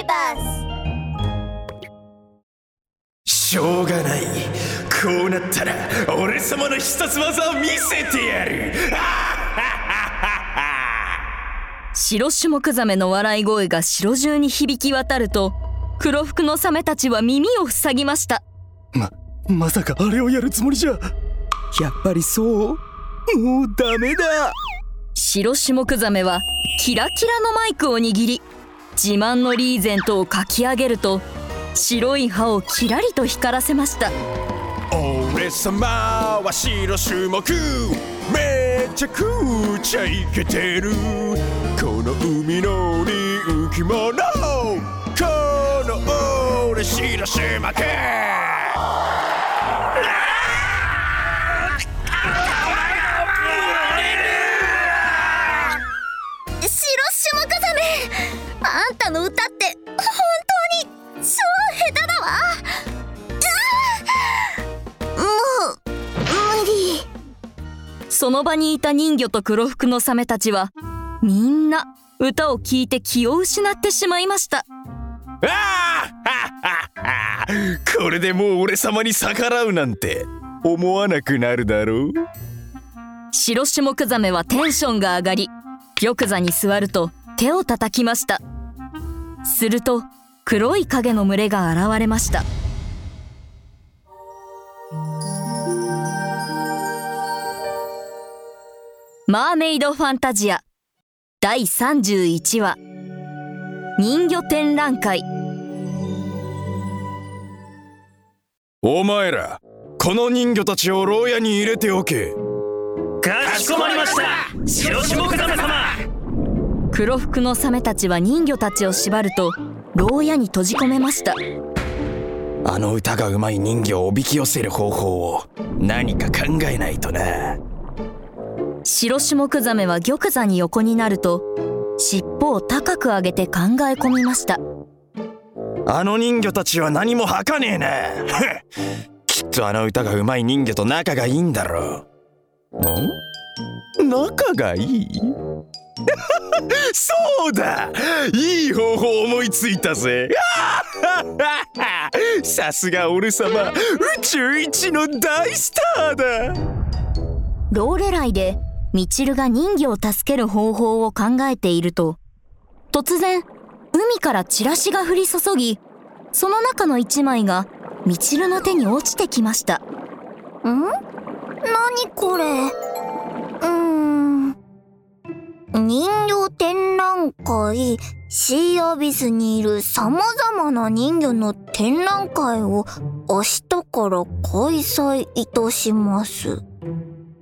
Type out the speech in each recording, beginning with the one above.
ビバスしょうがない。こうなったら俺様の必殺技を見せてやる。白種目ザメの笑い声が城中に響き渡ると黒服のサメたちは耳を塞ぎました。ままさかあれをやるつもりじゃ。やっぱりそう？もうダメだ。白種目ザメはキラキラのマイクを握り自慢のリーゼントを書き上げると白い歯をキラリと光らせました。俺様は白種目。めちゃくちゃイケてる。この海の人気者この俺白種目その場にいた人魚と黒服のサメたちはみんな歌を聴いて気を失ってしまいました。ああこれでもう俺様に逆らうなんて思わなくなるだろう。白種目ザメはテンションが上がり玉座に座ると手を叩きました。すると黒い影の群れが現れましたマーメイドファンタジア。第31話。人魚展覧会。お前らこの人魚たちを牢屋に入れておけ。かしこまりました。白種目ザメ様。黒服のサメたちは人魚たちを縛ると牢屋に閉じ込めました。あの歌がうまい人魚をおびき寄せる方法を何か考えないとな白種目ザメは玉座に横になると尻尾を高く上げて考え込みました。あの人魚たちは何も吐かねえな きっとあの歌がうまい人魚と仲がいいんだろう。ん？仲がいい？そうだ！いい方法思いついたぜ。さすが俺様宇宙一の大スターだ。ローレライでミチルが人魚を助ける方法を考えていると突然海からチラシが降り注ぎその中の一枚がミチルの手に落ちてきました。ん？何これ？うーん。人形展覧会？シーアビスにいる様々な人魚の展覧会を明日から開催いたします。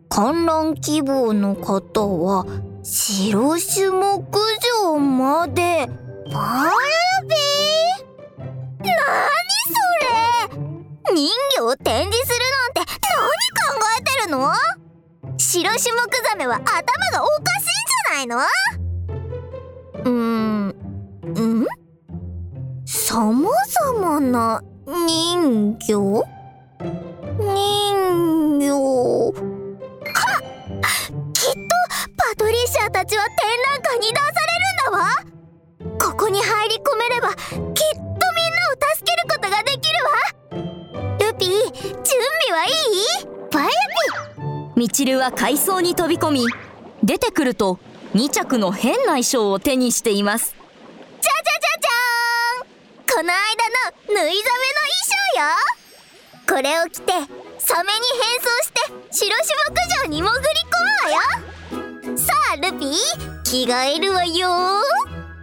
観覧希望の方は白種目場までバルビー？何それ？人魚を展示するなんて何考えてるの？白種目ザメは頭がおかしいんじゃないの？うーんん？さまざまな人魚人パトリシアたちは展覧会に出されるんだわ。ここに入り込めればきっとみんなを助けることができるわ。ルピー準備はいい？バヤピミチルは海藻に飛び込み出てくると2着の変な衣装を手にしています。じゃじゃじゃじゃーん。この間の縫いザメの衣装よ。これを着てサメに変装して白種目場に潜り込むわよルピー着替えるわよ。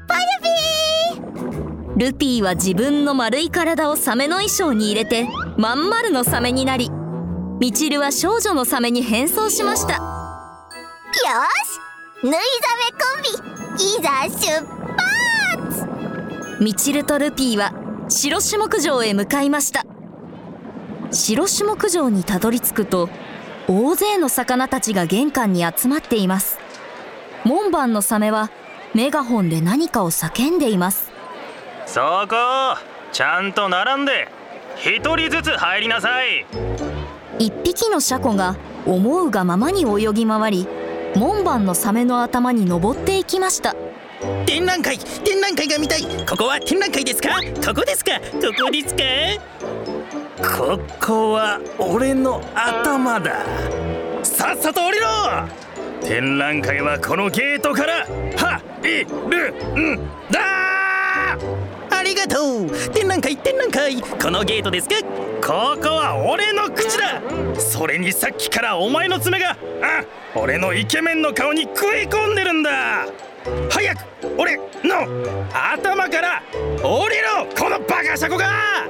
パヤピー。ルピーは自分の丸い体をサメの衣装に入れてまん丸のサメになりミチルは少女のサメに変装しました。よし。縫いザメコンビいざ出発。ミチルとルピーは白種目場へ向かいました。白種目場にたどり着くと大勢の魚たちが玄関に集まっています門番のサメはメガホンで何かを叫んでいます。そこちゃんと並んで一人ずつ入りなさい。一匹のシャコが思うがままに泳ぎ回り門番のサメの頭に登っていきました。展覧会展覧会が見たい。ここは展覧会ですか？ここですか？ここですか？ここは俺の頭だ。さっさと降りろ展覧会はこのゲートからはいるんだありがとう。展覧会展覧会。このゲートですか？ここは俺の口だ！それにさっきからお前の爪があ俺のイケメンの顔に食い込んでるんだ！早く俺の頭から降りろこのバカシャコが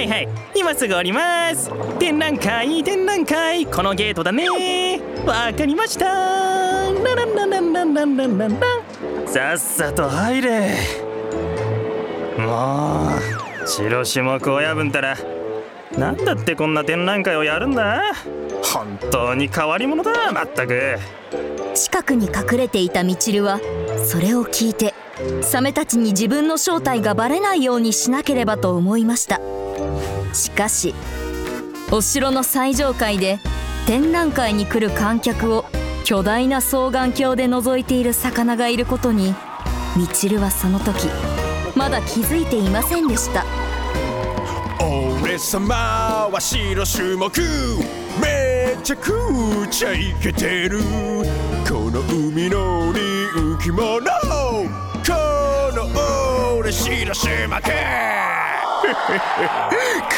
はいはい。今すぐ降ります。展覧会展覧会。このゲートだね。わかりました。ララララララララさっさと入れ。もう白種目親分たらなんだってこんな展覧会をやるんだ？本当に変わり者だ。まったく。近くに隠れていたみちるはそれを聞いてサメたちに自分の正体がバレないようにしなければと思いました。しかしお城の最上階で展覧会に来る観客を巨大な双眼鏡で覗いている魚がいることにみちるはその時まだ気づいていませんでした。俺様は白種目めちゃくちゃイケてる。この海の人気者この俺白種目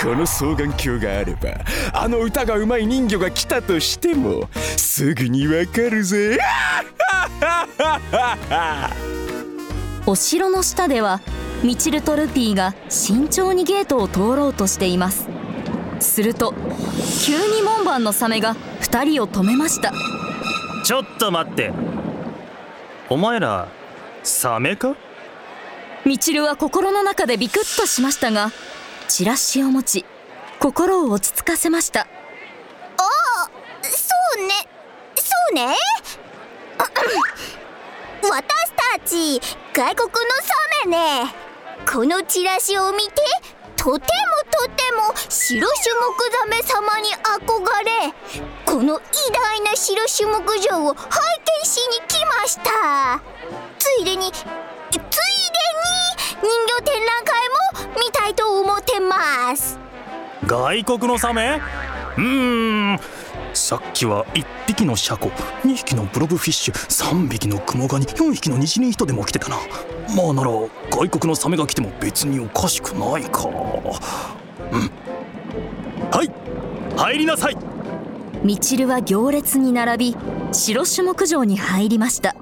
この双眼鏡があればあの歌がうまい人魚が来たとしてもすぐにわかるぜ。お城の下ではミチルとルピーが慎重にゲートを通ろうとしています。すると急に門番のサメが2人を止めました。ちょっと待って。お前らサメか？ミチルは心の中でビクッとしましたがチラシを持ち心を落ち着かせました。ああそうね。そうね。私たち外国のサメね。このチラシを見てとてもとても白種目ザメ様に憧れこの偉大な白種目場を拝見しに来ました。ついでについでに人形展覧会も見たいと思ってます。外国のサメ？うーん。さっきは1匹のシャコ2匹のブロブフィッシュ3匹のクモガニ4匹のニジニヒトデも来てたな。まあなら外国のサメが来ても別におかしくないか。うん。はい。入りなさい。ミチルは行列に並び白種目場に入りました。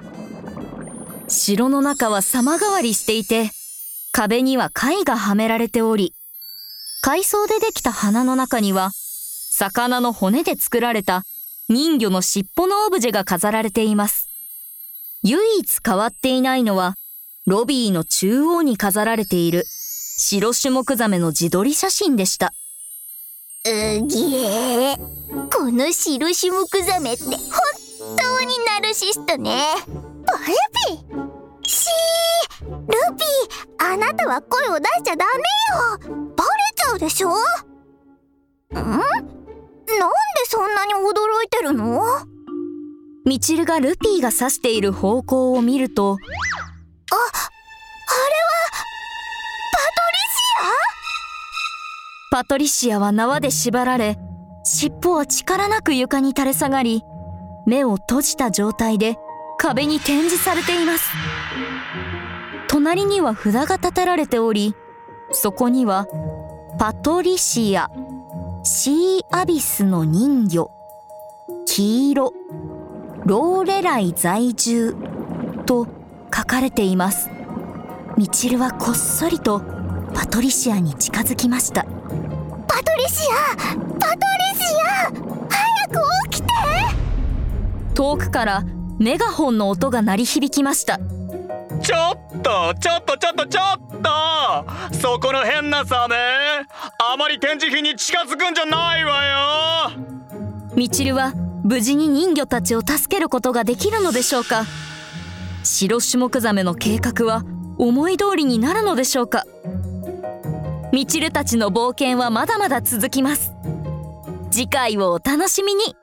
城の中は様変わりしていて壁には貝がはめられており海藻でできた花の中には魚の骨で作られた人魚の尻尾のオブジェが飾られています。唯一変わっていないのはロビーの中央に飾られている白種目ザメの自撮り写真でした。うぎえこの白種目ザメって本当にナルシストね。バルピしー。ルピー。あなたは声を出しちゃダメよ。バレちゃうでしょ？ん？なんでそんなに驚いてるの？ミチルがルピーが指している方向を見るとあ、あれはパトリシア？は縄で縛られ尻尾は力なく床に垂れ下がり目を閉じた状態で壁に展示されています。隣には札が立てられておりそこにはパトリシアシーアビスの人魚黄色ローレライ在住と書かれています。ミチルはこっそりとパトリシアに近づきました。パトリシア！パトリシア！早く起きて！遠くからメガホンの音が鳴り響きました。ちょっとちょっとちょっとちょっと。そこの変なサメあまり展示品に近づくんじゃないわよ。ミチルは無事に人魚たちを助けることができるのでしょうか。白種目ザメの計画は思い通りになるのでしょうか。ミチルたちの冒険はまだまだ続きます。次回をお楽しみに